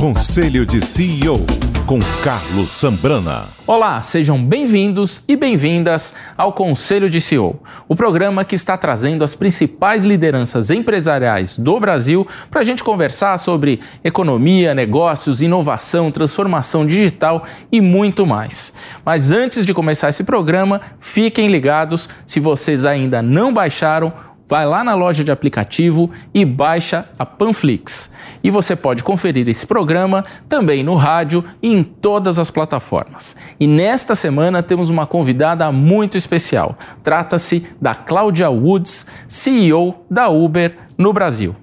Conselho de CEO com Carlos Sambrana. Olá, sejam bem-vindos e bem-vindas ao Conselho de CEO, o programa que está trazendo as principais lideranças empresariais do Brasil para a gente conversar sobre economia, negócios, inovação, transformação digital e muito mais. Mas antes de começar esse programa, fiquem ligados se vocês ainda não baixaram vai lá na loja de aplicativo e baixa a Panflix. E você pode conferir esse programa também no rádio e em todas as plataformas. E nesta semana temos uma convidada muito especial. Trata-se da Cláudia Woods, CEO da Uber no Brasil.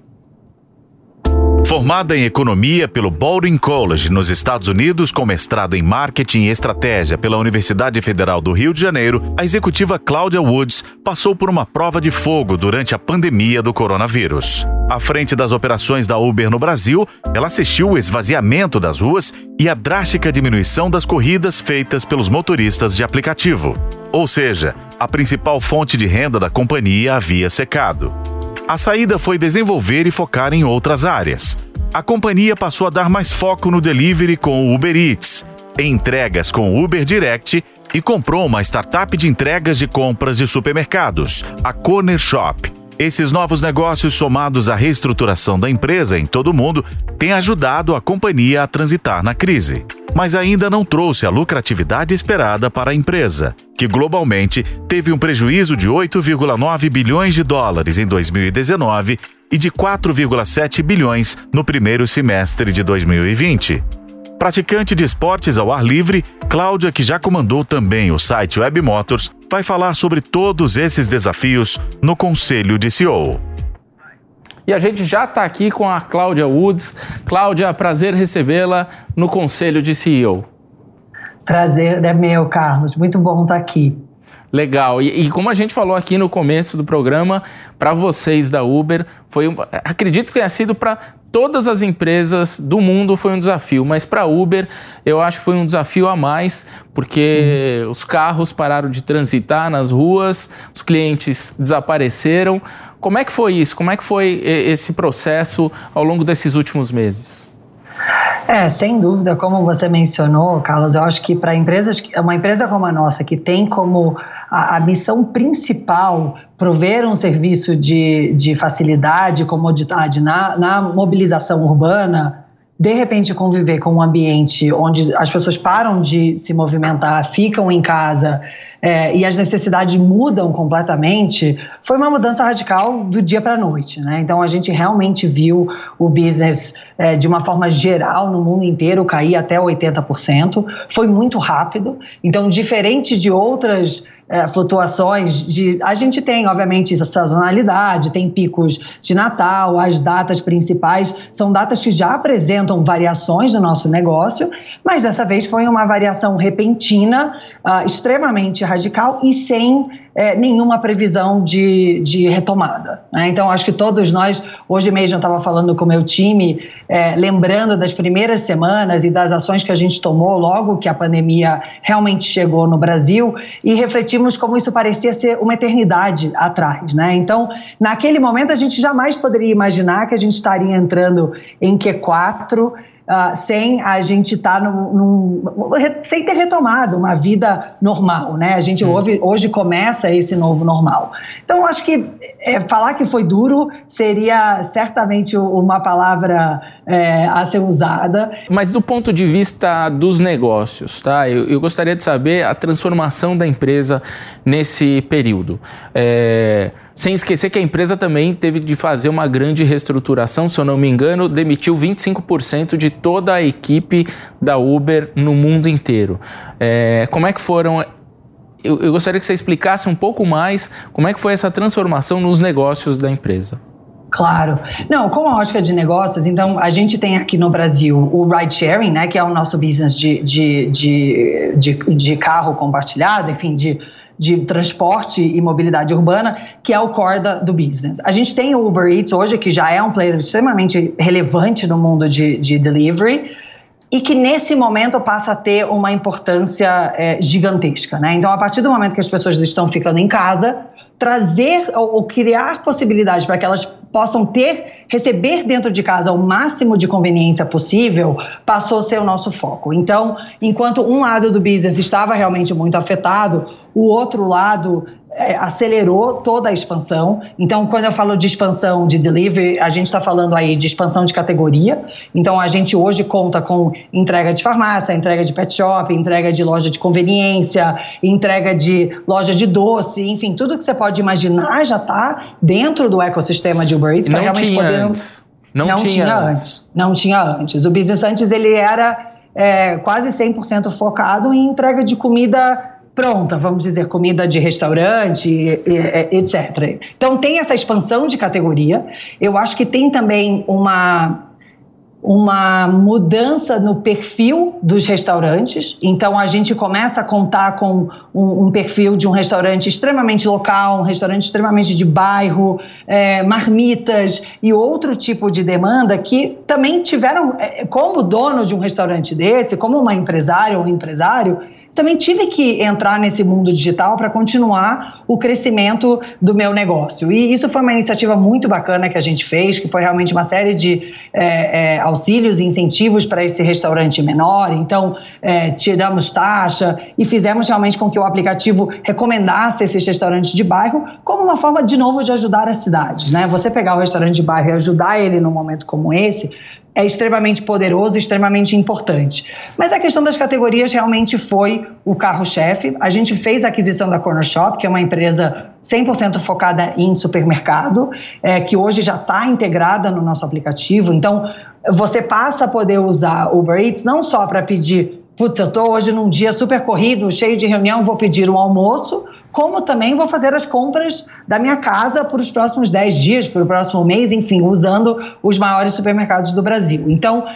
Formada em economia pelo Baldwin College nos Estados Unidos, com mestrado em marketing e estratégia pela Universidade Federal do Rio de Janeiro, a executiva Claudia Woods passou por uma prova de fogo durante a pandemia do coronavírus. À frente das operações da Uber no Brasil, ela assistiu o esvaziamento das ruas e a drástica diminuição das corridas feitas pelos motoristas de aplicativo. Ou seja, a principal fonte de renda da companhia havia secado. A saída foi desenvolver e focar em outras áreas. A companhia passou a dar mais foco no delivery com o Uber Eats, em entregas com o Uber Direct e comprou uma startup de entregas de compras de supermercados, a Corner Shop. Esses novos negócios, somados à reestruturação da empresa em todo o mundo, têm ajudado a companhia a transitar na crise. Mas ainda não trouxe a lucratividade esperada para a empresa, que globalmente teve um prejuízo de 8,9 bilhões de dólares em 2019 e de 4,7 bilhões no primeiro semestre de 2020. Praticante de esportes ao ar livre, Cláudia, que já comandou também o site Web Motors, vai falar sobre todos esses desafios no Conselho de CEO. E a gente já está aqui com a Cláudia Woods. Cláudia, prazer recebê-la no Conselho de CEO. Prazer é meu, Carlos. Muito bom estar aqui. Legal. E, e, como a gente falou aqui no começo do programa, para vocês da Uber, foi um, acredito que tenha sido para todas as empresas do mundo foi um desafio, mas para Uber eu acho que foi um desafio a mais, porque Sim. os carros pararam de transitar nas ruas, os clientes desapareceram. Como é que foi isso? Como é que foi esse processo ao longo desses últimos meses? É, sem dúvida, como você mencionou, Carlos, eu acho que para empresas, uma empresa como a nossa, que tem como a, a, missão principal prover um serviço de, de facilidade comodidade na, na mobilização urbana, de repente conviver com um ambiente onde as pessoas param de se movimentar, ficam em casa é, e as necessidades mudam completamente, foi uma mudança radical do dia para a noite. Né? Então a gente realmente viu o business é, de uma forma geral no mundo inteiro cair até 80%. Foi muito rápido. Então, diferente de outras é, flutuações de. A gente tem, obviamente, sazonalidade, tem picos de Natal, as datas principais são datas que já apresentam variações no nosso negócio, mas dessa vez foi uma variação repentina, uh, extremamente radical e sem é, nenhuma previsão de, de retomada. Né? Então, acho que todos nós, hoje mesmo eu estava falando com o meu time, é, lembrando das primeiras semanas e das ações que a gente tomou logo que a pandemia realmente chegou no Brasil e refletimos como isso parecia ser uma eternidade atrás. Né? Então, naquele momento, a gente jamais poderia imaginar que a gente estaria entrando em Q4 uh, sem a gente estar tá num, sem ter retomado uma vida normal, né? A gente hoje, hoje começa esse novo normal. Então, acho que é, falar que foi duro seria certamente uma palavra é, a ser usada. Mas do ponto de vista dos negócios, tá? Eu, eu gostaria de saber a transformação da empresa nesse período. É, sem esquecer que a empresa também teve de fazer uma grande reestruturação, se eu não me engano, demitiu 25% de toda a equipe da Uber no mundo inteiro. É, como é que foram eu, eu gostaria que você explicasse um pouco mais como é que foi essa transformação nos negócios da empresa. Claro. Não, com a ótica de negócios, então a gente tem aqui no Brasil o ride sharing, né, que é o nosso business de, de, de, de, de carro compartilhado, enfim, de, de transporte e mobilidade urbana, que é o core da, do business. A gente tem o Uber Eats hoje, que já é um player extremamente relevante no mundo de, de delivery, e que nesse momento passa a ter uma importância é, gigantesca. Né? Então, a partir do momento que as pessoas estão ficando em casa, trazer ou, ou criar possibilidades para que elas possam ter, receber dentro de casa o máximo de conveniência possível, passou a ser o nosso foco. Então, enquanto um lado do business estava realmente muito afetado, o outro lado é, acelerou toda a expansão. Então, quando eu falo de expansão de delivery, a gente está falando aí de expansão de categoria. Então, a gente hoje conta com entrega de farmácia, entrega de pet shop, entrega de loja de conveniência, entrega de loja de doce, enfim, tudo que você pode imaginar já está dentro do ecossistema de Uber Eats para realmente tinha poder. Antes. Não, não tinha, tinha antes. antes. Não tinha antes. O business antes ele era é, quase 100% focado em entrega de comida pronta, vamos dizer, comida de restaurante, etc. Então tem essa expansão de categoria. Eu acho que tem também uma uma mudança no perfil dos restaurantes. Então a gente começa a contar com um, um perfil de um restaurante extremamente local, um restaurante extremamente de bairro, é, marmitas e outro tipo de demanda que também tiveram, é, como dono de um restaurante desse, como uma empresária ou um empresário, também tive que entrar nesse mundo digital para continuar o crescimento do meu negócio. E isso foi uma iniciativa muito bacana que a gente fez, que foi realmente uma série de é, é, auxílios e incentivos para esse restaurante menor. Então, é, tiramos taxa e fizemos realmente com que o aplicativo recomendasse esses restaurantes de bairro como uma forma, de novo, de ajudar as cidades. Né? Você pegar o restaurante de bairro e ajudar ele num momento como esse, é extremamente poderoso extremamente importante. Mas a questão das categorias realmente foi o carro-chefe. A gente fez a aquisição da Corner Shop, que é uma empresa 100% focada em supermercado, é, que hoje já está integrada no nosso aplicativo. Então, você passa a poder usar o Uber Eats não só para pedir putz, eu estou hoje num dia super corrido, cheio de reunião, vou pedir um almoço, como também vou fazer as compras da minha casa para os próximos 10 dias, para o próximo mês, enfim, usando os maiores supermercados do Brasil. Então,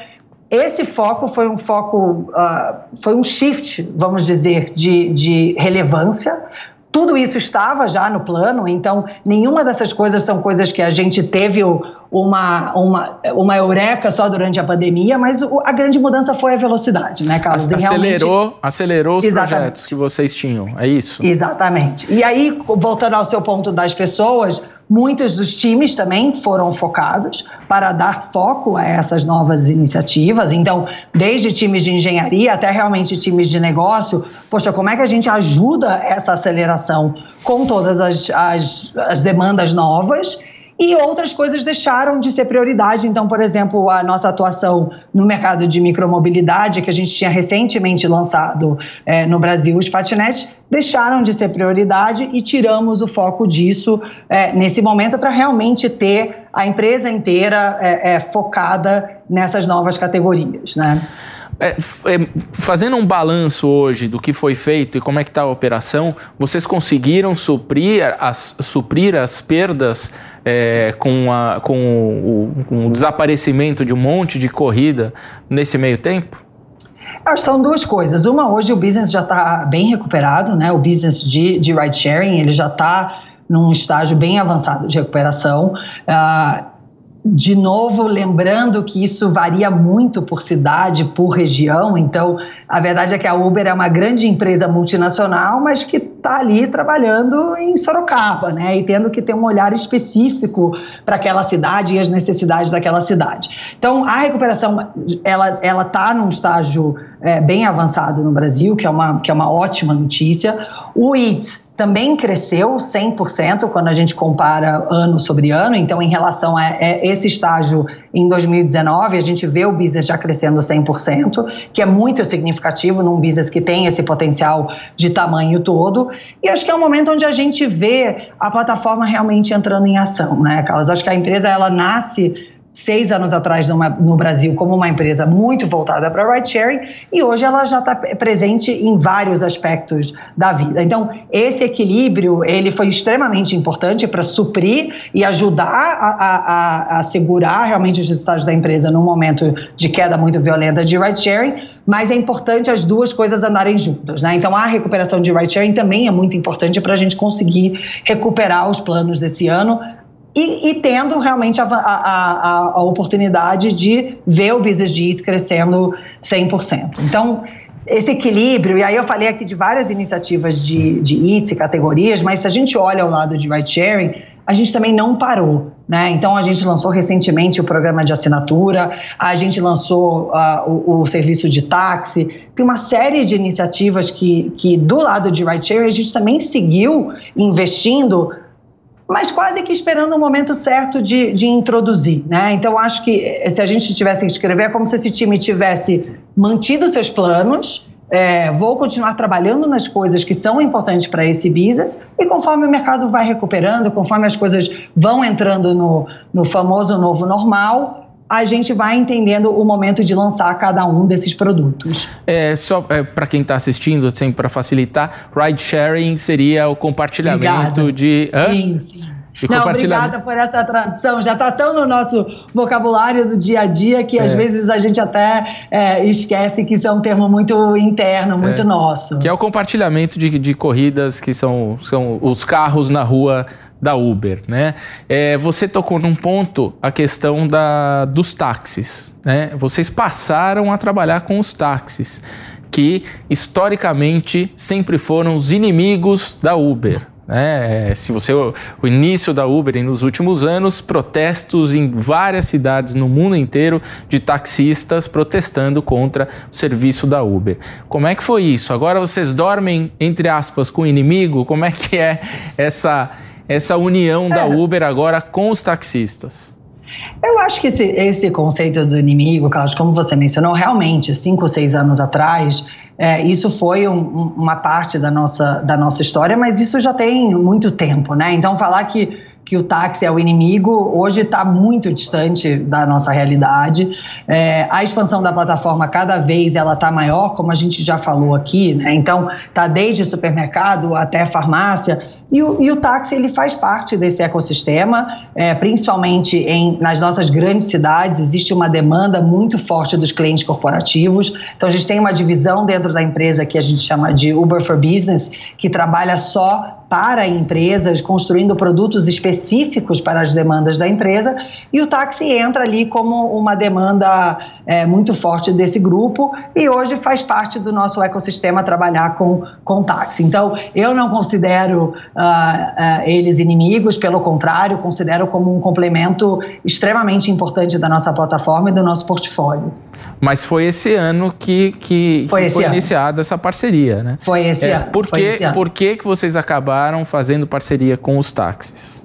esse foco foi um foco, uh, foi um shift, vamos dizer, de, de relevância, tudo isso estava já no plano, então nenhuma dessas coisas são coisas que a gente teve uma, uma, uma eureka só durante a pandemia, mas a grande mudança foi a velocidade, né, Carlos? Acelerou, realmente... acelerou os Exatamente. projetos que vocês tinham, é isso? Exatamente. E aí, voltando ao seu ponto das pessoas, Muitos dos times também foram focados para dar foco a essas novas iniciativas. Então, desde times de engenharia até realmente times de negócio, poxa, como é que a gente ajuda essa aceleração com todas as, as, as demandas novas e outras coisas deixaram de ser prioridade. Então, por exemplo, a nossa atuação no mercado de micromobilidade, que a gente tinha recentemente lançado é, no Brasil, os patinetes, deixaram de ser prioridade e tiramos o foco disso é, nesse momento para realmente ter a empresa inteira é, é focada nessas novas categorias. Né? É, é, fazendo um balanço hoje do que foi feito e como é que está a operação, vocês conseguiram suprir as, suprir as perdas é, com, a, com, o, com o desaparecimento de um monte de corrida nesse meio tempo? São duas coisas. Uma, hoje o business já está bem recuperado, né? O business de, de ride sharing, ele já está num estágio bem avançado de recuperação. Uh, de novo, lembrando que isso varia muito por cidade, por região. Então, a verdade é que a Uber é uma grande empresa multinacional, mas que está ali trabalhando em Sorocaba, né? E tendo que ter um olhar específico para aquela cidade e as necessidades daquela cidade. Então, a recuperação, ela ela está num estágio é, bem avançado no Brasil, que é uma que é uma ótima notícia. O Eats também cresceu 100% quando a gente compara ano sobre ano. Então, em relação a, esse estágio em 2019, a gente vê o business já crescendo 100%, que é muito significativo num business que tem esse potencial de tamanho todo. E acho que é um momento onde a gente vê a plataforma realmente entrando em ação, né, Carlos? Acho que a empresa ela nasce seis anos atrás numa, no Brasil como uma empresa muito voltada para ride sharing e hoje ela já está presente em vários aspectos da vida. Então esse equilíbrio ele foi extremamente importante para suprir e ajudar a, a, a, segurar realmente os resultados da empresa num momento de queda muito violenta de ride sharing, mas é importante as duas coisas andarem juntas, né? Então a recuperação de ride sharing também é muito importante para a gente conseguir recuperar os planos desse ano e, e, tendo realmente a, a, a, oportunidade de ver o business Eats crescendo 100%. Então, esse equilíbrio, e aí eu falei aqui de várias iniciativas de, de e categorias, mas se a gente olha ao lado de ride sharing, a gente também não parou. Né? Então, a gente lançou recentemente o programa de assinatura, a gente lançou uh, o, o, serviço de táxi, tem uma série de iniciativas que, que do lado de ride sharing, a gente também seguiu investindo mas quase que esperando o momento certo de, de introduzir. Né? Então, acho que eh, se a gente tivesse que escrever, é como se esse time tivesse mantido seus planos, é, vou continuar trabalhando nas coisas que são importantes para esse business e conforme o mercado vai recuperando, conforme as coisas vão entrando no, no famoso novo normal, a gente vai entendendo o momento de lançar cada um desses produtos. É, só é, para quem está assistindo, assim, para facilitar, ride sharing seria o compartilhamento Obrigada. de. Hã? Sim, sim. Não, obrigada por essa tradução. Já está tão no nosso vocabulário do dia a dia que é. às vezes a gente até é, esquece que isso é um termo muito interno, muito é. nosso. Que é o compartilhamento de, de corridas que são, são os carros na rua da Uber, né? É, você tocou num ponto a questão da, dos táxis, né? Vocês passaram a trabalhar com os táxis, que historicamente sempre foram os inimigos da Uber. Né? se você o início da Uber e nos últimos anos protestos em várias cidades no mundo inteiro de taxistas protestando contra o serviço da Uber. Como é que foi isso? Agora vocês dormem entre aspas com o inimigo? Como é que é essa essa união da é. Uber agora com os taxistas? Eu acho que esse, esse conceito do inimigo, Carlos, como você mencionou, realmente, cinco seis anos atrás, é, isso foi um, uma parte da nossa, da nossa história, mas isso já tem muito tempo, né? Então, falar que que o táxi é o inimigo, hoje está muito distante da nossa realidade. É, a expansão da plataforma cada vez ela está maior, como a gente já falou aqui, né? Então está desde supermercado até farmácia. E o, e o, táxi ele faz parte desse ecossistema, é, principalmente em, nas nossas grandes cidades, existe uma demanda muito forte dos clientes corporativos. Então a gente tem uma divisão dentro da empresa que a gente chama de Uber for Business, que trabalha só para empresas, construindo produtos específicos para as demandas da empresa, e o táxi entra ali como uma demanda é, muito forte desse grupo, e hoje faz parte do nosso ecossistema trabalhar com, com táxi. Então, eu não considero uh, uh, eles inimigos, pelo contrário, considero como um complemento extremamente importante da nossa plataforma e do nosso portfólio. Mas foi esse ano que, que foi, que foi iniciada essa parceria, né? Foi esse é, ano. Por, que, esse ano. por que, que vocês acabaram fazendo parceria com os táxis?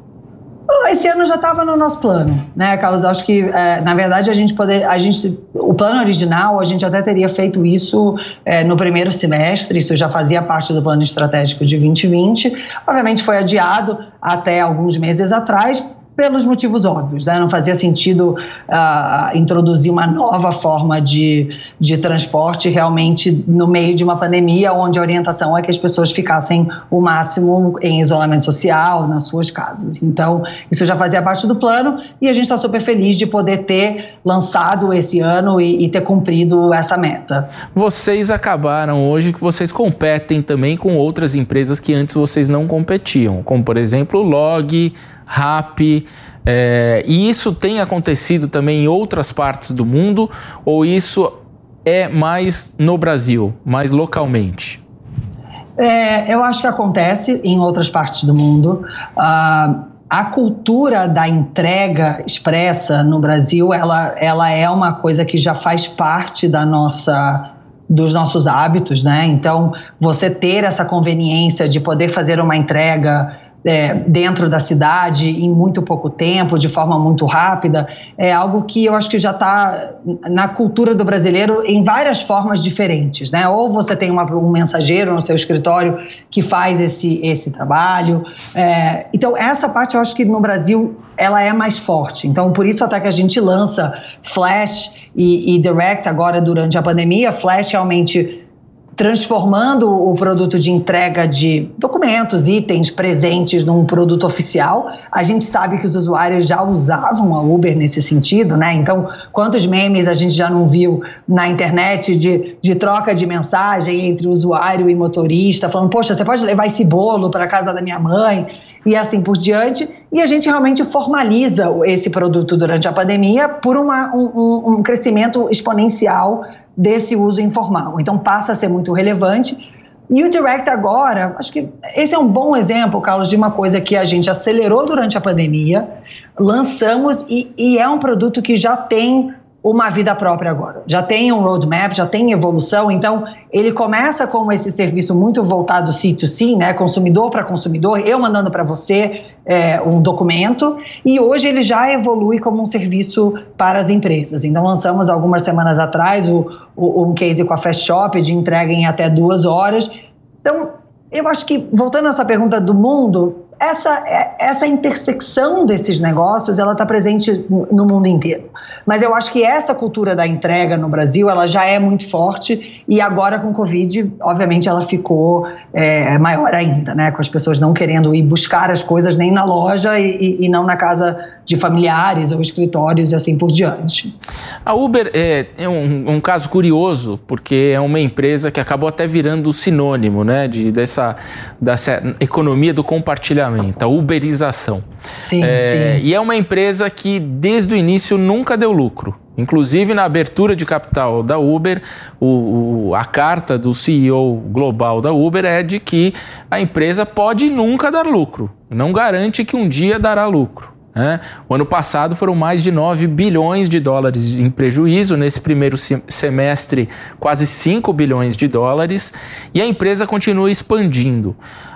Esse ano já estava no nosso plano, né, Carlos? Acho que, é, na verdade, a gente poder, a gente, o plano original, a gente até teria feito isso é, no primeiro semestre, isso já fazia parte do plano estratégico de 2020. Obviamente, foi adiado até alguns meses atrás pelos motivos óbvios, né? não fazia sentido uh, introduzir uma nova forma de, de transporte realmente no meio de uma pandemia, onde a orientação é que as pessoas ficassem o máximo em isolamento social, nas suas casas. Então, isso já fazia parte do plano e a gente está super feliz de poder ter lançado esse ano e, e ter cumprido essa meta. Vocês acabaram hoje que vocês competem também com outras empresas que antes vocês não competiam, como por exemplo o Log, RAP. É, e isso tem acontecido também em outras partes do mundo ou isso é mais no Brasil, mais localmente? É, eu acho que acontece em outras partes do mundo. Uh, a cultura da entrega expressa no Brasil, ela, ela é uma coisa que já faz parte da nossa dos nossos hábitos, né? Então, você ter essa conveniência de poder fazer uma entrega é, dentro da cidade em muito pouco tempo, de forma muito rápida, é algo que eu acho que já está na cultura do brasileiro em várias formas diferentes, né? Ou você tem uma, um mensageiro no seu escritório que faz esse, esse trabalho. É, então, essa parte eu acho que no Brasil ela é mais forte. Então, por isso até que a gente lança Flash e, e Direct agora durante a pandemia. Flash realmente transformando o produto de entrega de documentos, itens, presentes num produto oficial. A gente sabe que os usuários já usavam a Uber nesse sentido, né? Então, quantos memes a gente já não viu na internet de, de troca de mensagem entre usuário e motorista, falando, poxa, você pode levar esse bolo para casa da minha mãe? E assim por diante. E a gente realmente formaliza esse produto durante a pandemia por uma, um, um crescimento exponencial desse uso informal. Então passa a ser muito relevante. E o Direct agora, acho que esse é um bom exemplo, Carlos, de uma coisa que a gente acelerou durante a pandemia, lançamos e, e é um produto que já tem uma vida própria agora. Já tem um roadmap, já tem evolução, então ele começa como esse serviço muito voltado C2C, né, consumidor para consumidor, eu mandando para você é, um documento, e hoje ele já evolui como um serviço para as empresas. Então lançamos algumas semanas atrás o, o, um case com a Fast Shop de entrega em até duas horas. Então, eu acho que, voltando à sua pergunta do mundo, essa, é, essa intersecção desses negócios ela está presente no mundo inteiro. Mas eu acho que essa cultura da entrega no Brasil ela já é muito forte e agora com o Covid, obviamente, ela ficou é, maior ainda, né? Com as pessoas não querendo ir buscar as coisas nem na loja e, e não na casa de familiares ou escritórios e assim por diante. A Uber é, é um, um, caso curioso, porque é uma empresa que acabou até virando sinônimo né, de, dessa, dessa economia do compartilhamento, a uberização. Sim, é, sim. E é uma empresa que desde o início nunca deu lucro. Inclusive, na abertura de capital da Uber, o, o, a carta do CEO global da Uber é de que a empresa pode nunca dar lucro, não garante que um dia dará lucro. Né? O ano passado foram mais de 9 bilhões de dólares em prejuízo, nesse primeiro semestre, quase 5 bilhões de dólares, e a empresa continua expandindo.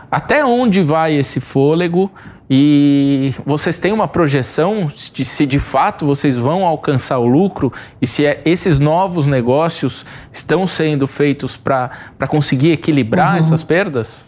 Até onde vai esse fôlego? E vocês têm uma projeção de se de fato vocês vão alcançar o lucro e se é, esses novos negócios estão sendo feitos para conseguir equilibrar uhum. essas perdas?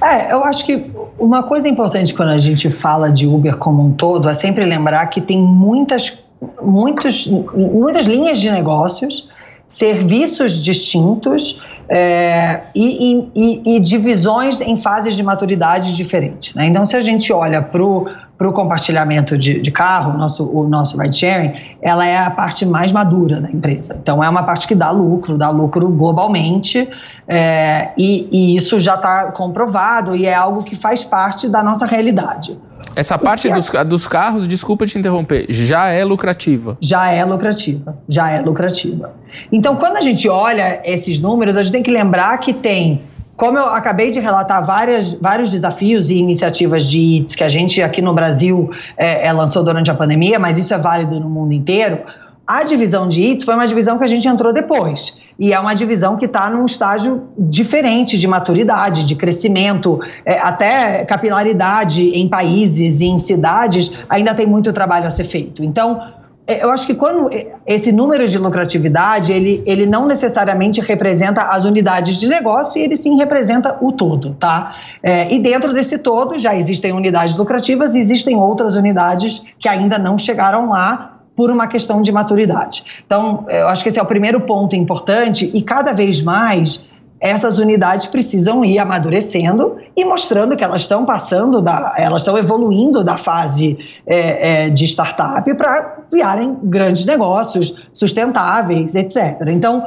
É, eu acho que uma coisa importante quando a gente fala de Uber como um todo é sempre lembrar que tem muitas, muitos, muitas linhas de negócios, serviços distintos é, e, e, e, divisões em fases de maturidade diferentes. Né? Então, se a gente olha para o para o compartilhamento de, de carro, o nosso, o nosso ride sharing, ela é a parte mais madura da empresa. Então, é uma parte que dá lucro, dá lucro globalmente, é, e, e, isso já está comprovado e é algo que faz parte da nossa realidade. Essa parte é? dos, dos carros, desculpa te interromper, já é lucrativa? Já é lucrativa, já é lucrativa. Então, quando a gente olha esses números, a gente tem que lembrar que tem como eu acabei de relatar várias, vários desafios e iniciativas de ITS que a gente aqui no Brasil é, é, lançou durante a pandemia, mas isso é válido no mundo inteiro, a divisão de ITS foi uma divisão que a gente entrou depois. E é uma divisão que está num estágio diferente de maturidade, de crescimento, é, até capilaridade em países e em cidades, ainda tem muito trabalho a ser feito. Então, eu acho que quando esse número de lucratividade, ele, ele não necessariamente representa as unidades de negócio, e ele sim representa o todo, tá? É, e dentro desse todo já existem unidades lucrativas e existem outras unidades que ainda não chegaram lá por uma questão de maturidade. Então, eu acho que esse é o primeiro ponto importante e cada vez mais essas unidades precisam ir amadurecendo e mostrando que elas estão passando, da, elas estão evoluindo da fase é, é, de startup para criarem grandes negócios sustentáveis, etc. Então,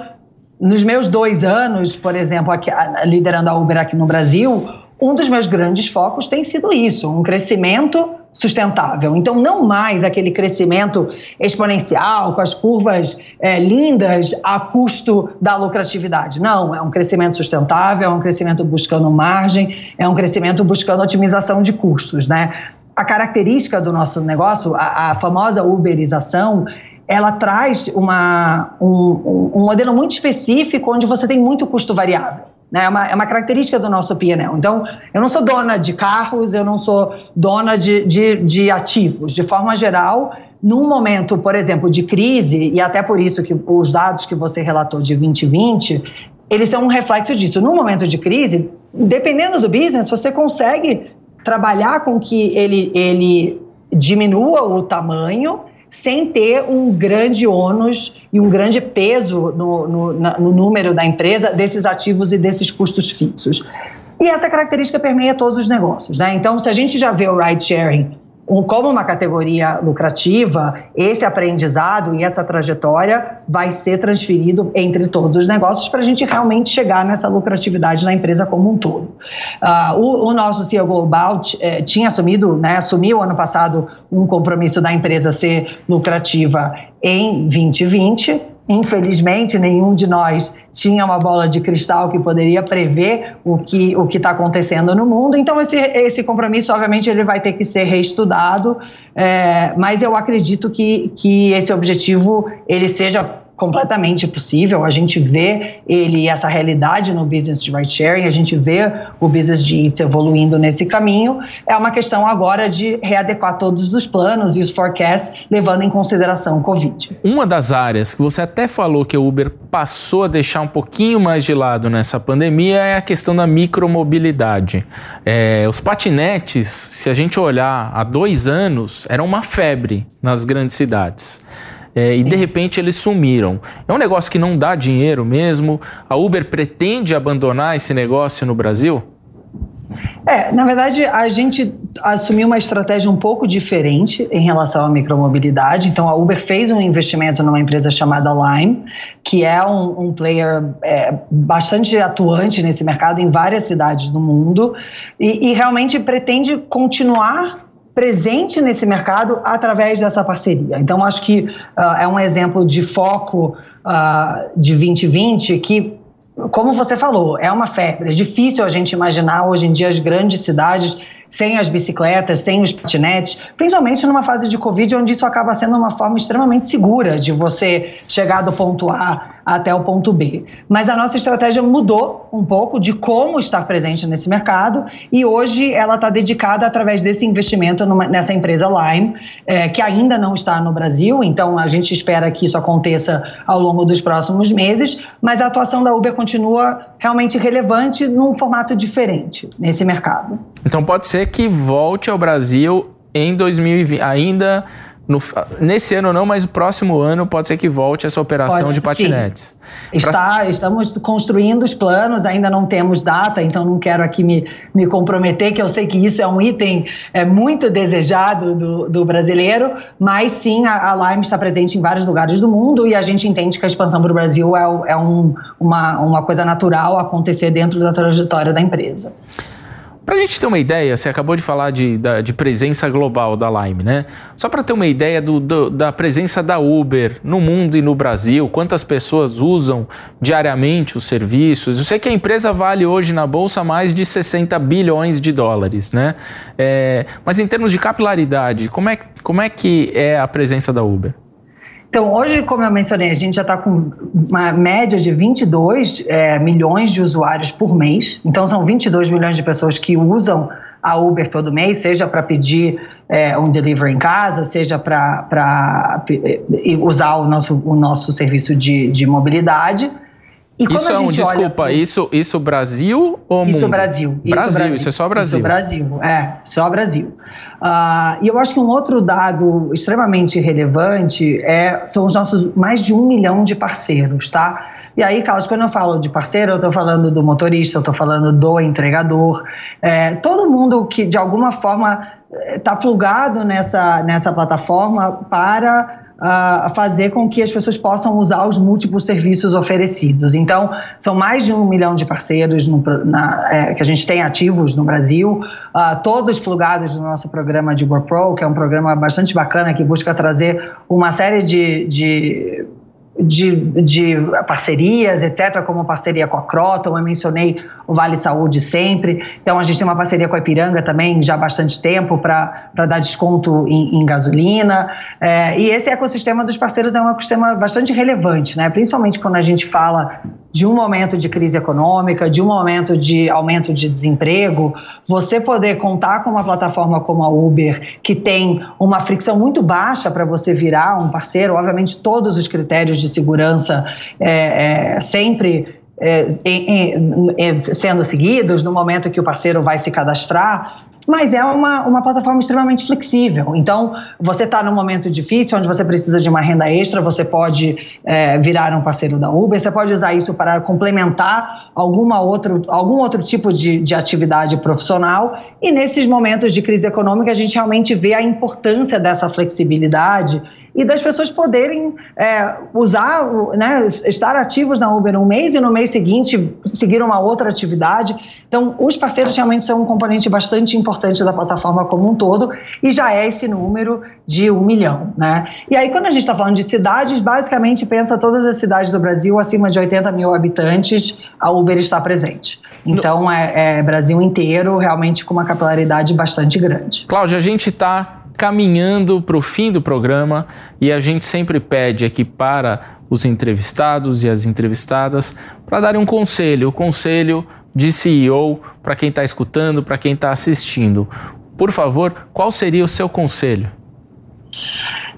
nos meus dois anos, por exemplo, aqui, liderando a Uber aqui no Brasil, um dos meus grandes focos tem sido isso, um crescimento sustentável. Então, não mais aquele crescimento exponencial, com as curvas é, lindas a custo da lucratividade. Não, é um crescimento sustentável, é um crescimento buscando margem, é um crescimento buscando otimização de custos, né? A característica do nosso negócio, a, a famosa uberização, ela traz uma, um, um modelo muito específico onde você tem muito custo variável. Né? É, uma, é uma característica do nosso PNL. Então, eu não sou dona de carros, eu não sou dona de, de, de ativos. De forma geral, num momento, por exemplo, de crise, e até por isso que os dados que você relatou de 2020, eles são um reflexo disso. Num momento de crise, dependendo do business, você consegue trabalhar com que ele, ele diminua o tamanho sem ter um grande ônus e um grande peso no, no, na, no número da empresa desses ativos e desses custos fixos. E essa característica permeia todos os negócios. Né? Então, se a gente já vê o ride sharing como uma categoria lucrativa, esse aprendizado e essa trajetória vai ser transferido entre todos os negócios para a gente realmente chegar nessa lucratividade na empresa como um todo. Uh, o, o, nosso CEO Global eh, tinha assumido, né, assumiu ano passado um compromisso da empresa ser lucrativa em 2020 Infelizmente, nenhum de nós tinha uma bola de cristal que poderia prever o que o está acontecendo no mundo. Então, esse, esse compromisso, obviamente, ele vai ter que ser reestudado, é, mas eu acredito que, que esse objetivo ele seja completamente possível. A gente vê ele, essa realidade no business de ride sharing, a gente vê o business de Eats evoluindo nesse caminho. É uma questão agora de readequar todos os planos e os forecasts, levando em consideração o Covid. Uma das áreas que você até falou que o Uber passou a deixar um pouquinho mais de lado nessa pandemia é a questão da micromobilidade. É, os patinetes, se a gente olhar há dois anos, eram uma febre nas grandes cidades é, e de repente eles sumiram. É um negócio que não dá dinheiro mesmo. A Uber pretende abandonar esse negócio no Brasil? É, na verdade, a gente assumiu uma estratégia um pouco diferente em relação à micromobilidade. Então, a Uber fez um investimento numa empresa chamada Lime, que é um, um player é, bastante atuante nesse mercado em várias cidades do mundo, e, e realmente pretende continuar presente nesse mercado através dessa parceria. Então, acho que uh, é um exemplo de foco uh, de 2020 que, como você falou, é uma febre. É difícil a gente imaginar hoje em dia as grandes cidades sem as bicicletas, sem os patinetes, principalmente numa fase de Covid, onde isso acaba sendo uma forma extremamente segura de você chegar do ponto A até o ponto B. Mas a nossa estratégia mudou um pouco de como estar presente nesse mercado e hoje ela está dedicada através desse investimento numa, nessa empresa Lime, é, que ainda não está no Brasil, então a gente espera que isso aconteça ao longo dos próximos meses, mas a atuação da Uber continua realmente relevante num formato diferente nesse mercado. Então pode ser que volte ao Brasil em 2020, ainda no, nesse ano não, mas o próximo ano pode ser que volte essa operação pode, de patinetes. Está, pra... Estamos construindo os planos, ainda não temos data, então não quero aqui me, me comprometer, que eu sei que isso é um item é, muito desejado do, do brasileiro, mas sim, a, a Lime está presente em vários lugares do mundo e a gente entende que a expansão para o Brasil é, é um, uma, uma coisa natural acontecer dentro da trajetória da empresa. Para a gente ter uma ideia, você acabou de falar de, de presença global da Lime, né? Só para ter uma ideia do, do, da presença da Uber no mundo e no Brasil, quantas pessoas usam diariamente os serviços. Eu sei que a empresa vale hoje na bolsa mais de 60 bilhões de dólares, né? É, mas em termos de capilaridade, como é, como é que é a presença da Uber? Então, hoje, como eu mencionei, a gente já está com uma média de 22 é, milhões de usuários por mês. Então, são 22 milhões de pessoas que usam a Uber todo mês, seja para pedir é, um delivery em casa, seja para usar o nosso, o nosso serviço de, de mobilidade. E isso é um, desculpa, olha, isso, isso Brasil ou Isso mundo? Brasil. Isso Brasil, Brasil, isso é só Brasil. Isso Brasil, é, só Brasil. Uh, e eu acho que um outro dado extremamente relevante é, são os nossos mais de um milhão de parceiros, tá? E aí, Carlos, quando eu falo de parceiro, eu estou falando do motorista, eu estou falando do entregador, é, todo mundo que de alguma forma está plugado nessa, nessa plataforma para a fazer com que as pessoas possam usar os múltiplos serviços oferecidos. Então, são mais de um milhão de parceiros no, na, é, que a gente tem ativos no Brasil, uh, todos plugados no nosso programa de GoPro, que é um programa bastante bacana que busca trazer uma série de, de de, de, parcerias, etc., como parceria com a Croton, eu mencionei o Vale Saúde sempre. Então, a gente tem uma parceria com a Ipiranga também já há bastante tempo para dar desconto em, em gasolina. É, e esse ecossistema dos parceiros é um ecossistema bastante relevante, né? principalmente quando a gente fala de um momento de crise econômica, de um momento de aumento de desemprego, você poder contar com uma plataforma como a Uber, que tem uma fricção muito baixa para você virar um parceiro, obviamente todos os critérios de segurança é, é, sempre é, sendo seguidos no momento que o parceiro vai se cadastrar, mas é uma, uma plataforma extremamente flexível. Então, você está num momento difícil, onde você precisa de uma renda extra, você pode é, virar um parceiro da Uber, você pode usar isso para complementar alguma outro, algum outro tipo de, de atividade profissional. E nesses momentos de crise econômica, a gente realmente vê a importância dessa flexibilidade e das pessoas poderem é, usar, né, estar ativos na Uber um mês e no mês seguinte seguir uma outra atividade. Então, os parceiros realmente são um componente bastante importante da plataforma como um todo e já é esse número de um milhão, né? E aí, quando a gente está falando de cidades, basicamente pensa todas as cidades do Brasil acima de 80 mil habitantes, a Uber está presente. Então, é, é Brasil inteiro, realmente com uma capilaridade bastante grande. Cláudia, a gente está caminhando para o fim do programa e a gente sempre pede aqui para os entrevistados e as entrevistadas para darem um conselho, o conselho de CEO para quem está escutando, para quem está assistindo. Por favor, qual seria o seu conselho?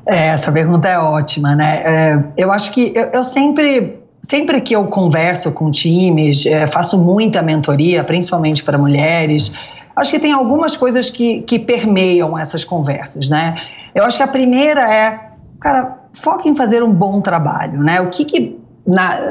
É, essa pergunta é ótima, né? É, eu acho que eu, eu, sempre, sempre que eu converso com times, é, faço muita mentoria, principalmente para mulheres, Acho que tem algumas coisas que, que permeiam essas conversas, né? Eu acho que a primeira é, cara, foca em fazer um bom trabalho, né? O que, que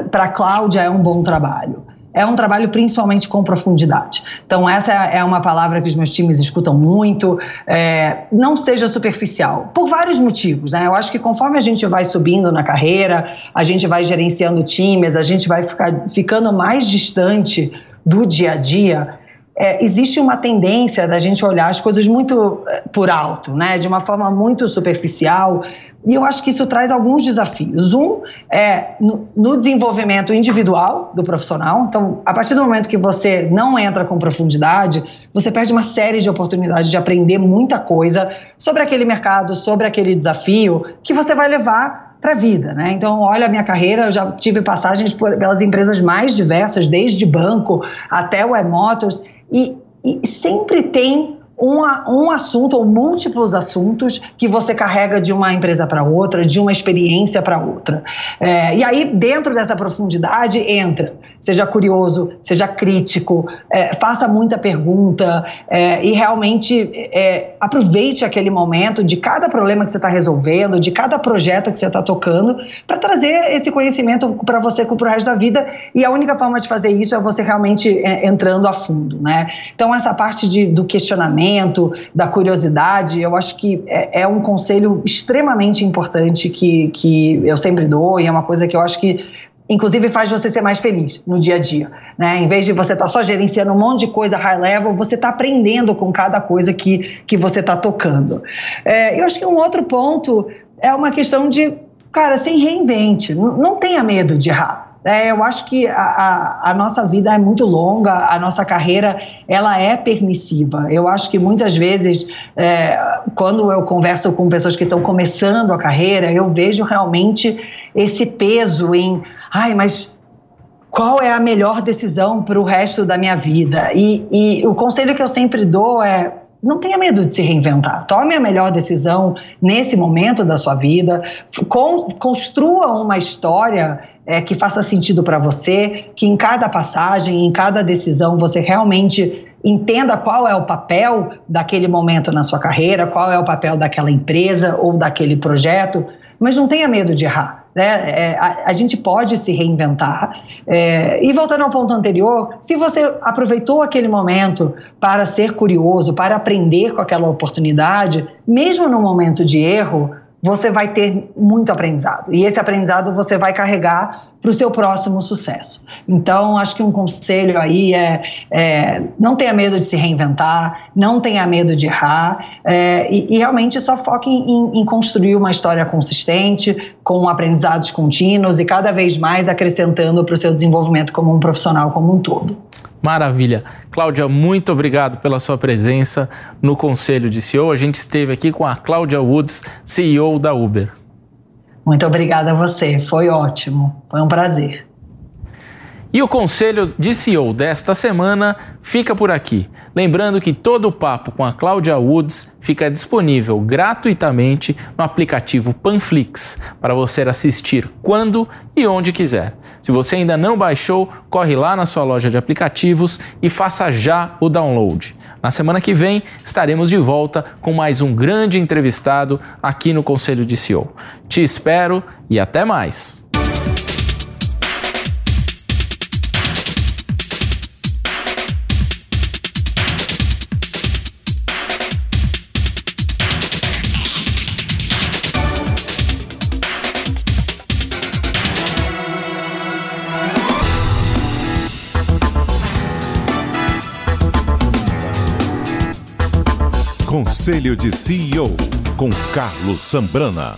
para Cláudia é um bom trabalho? É um trabalho principalmente com profundidade. Então, essa é uma palavra que os meus times escutam muito. É, não seja superficial, por vários motivos. Né? Eu acho que conforme a gente vai subindo na carreira, a gente vai gerenciando times, a gente vai ficar, ficando mais distante do dia a dia é, existe uma tendência da gente olhar as coisas muito é, por alto, né, de uma forma muito superficial. E eu acho que isso traz alguns desafios. Um é no, no, desenvolvimento individual do profissional. Então, a partir do momento que você não entra com profundidade, você perde uma série de oportunidades de aprender muita coisa sobre aquele mercado, sobre aquele desafio, que você vai levar para a vida, né? Então, olha a minha carreira, eu já tive passagens por, pelas empresas mais diversas, desde banco até o E-Motors, e, e sempre tem uma, um assunto ou múltiplos assuntos que você carrega de uma empresa para outra, de uma experiência para outra. É, e aí, dentro dessa profundidade, entra, seja curioso, seja crítico, é, faça muita pergunta é, e realmente é, aproveite aquele momento de cada problema que você está resolvendo, de cada projeto que você está tocando, para trazer esse conhecimento para você para o resto da vida. E a única forma de fazer isso é você realmente é, entrando a fundo. Né? Então, essa parte de, do questionamento, da curiosidade, eu acho que é, é um conselho extremamente importante que, que eu sempre dou e é uma coisa que eu acho que inclusive faz você ser mais feliz no dia a dia, né? Em vez de você estar tá só gerenciando um monte de coisa high level, você está aprendendo com cada coisa que, que você está tocando. É, eu acho que um outro ponto é uma questão de, cara, sem reinvente, não tenha medo de errar. É, eu acho que a, a, a, nossa vida é muito longa, a nossa carreira ela é permissiva. Eu acho que muitas vezes, é, quando eu converso com pessoas que estão começando a carreira, eu vejo realmente esse peso em, ai, mas qual é a melhor decisão para o resto da minha vida? E, e o conselho que eu sempre dou é não tenha medo de se reinventar. Tome a melhor decisão nesse momento da sua vida. construa uma história é, que faça sentido para você, que em cada passagem, em cada decisão, você realmente entenda qual é o papel daquele momento na sua carreira, qual é o papel daquela empresa ou daquele projeto, mas não tenha medo de errar. Né? É, a, a, gente pode se reinventar. É, e voltando ao ponto anterior, se você aproveitou aquele momento para ser curioso, para aprender com aquela oportunidade, mesmo no momento de erro, você vai ter muito aprendizado. E esse aprendizado você vai carregar para o seu próximo sucesso. Então, acho que um conselho aí é, é, não tenha medo de se reinventar, não tenha medo de errar é, e, e, realmente só foque em, em, construir uma história consistente, com aprendizados contínuos e cada vez mais acrescentando para o seu desenvolvimento como um profissional como um todo. Maravilha. Cláudia, muito obrigado pela sua presença no Conselho de CEO. A gente esteve aqui com a Cláudia Woods, CEO da Uber. Muito obrigada a você, foi ótimo, foi um prazer. E o conselho de CEO desta semana fica por aqui. Lembrando que todo o papo com a Cláudia Woods fica disponível gratuitamente no aplicativo Panflix para você assistir quando e onde quiser. Se você ainda não baixou, corre lá na sua loja de aplicativos e faça já o download. Na semana que vem estaremos de volta com mais um grande entrevistado aqui no Conselho de CEO. Te espero e até mais! Conselho de CEO com Carlos Sambrana.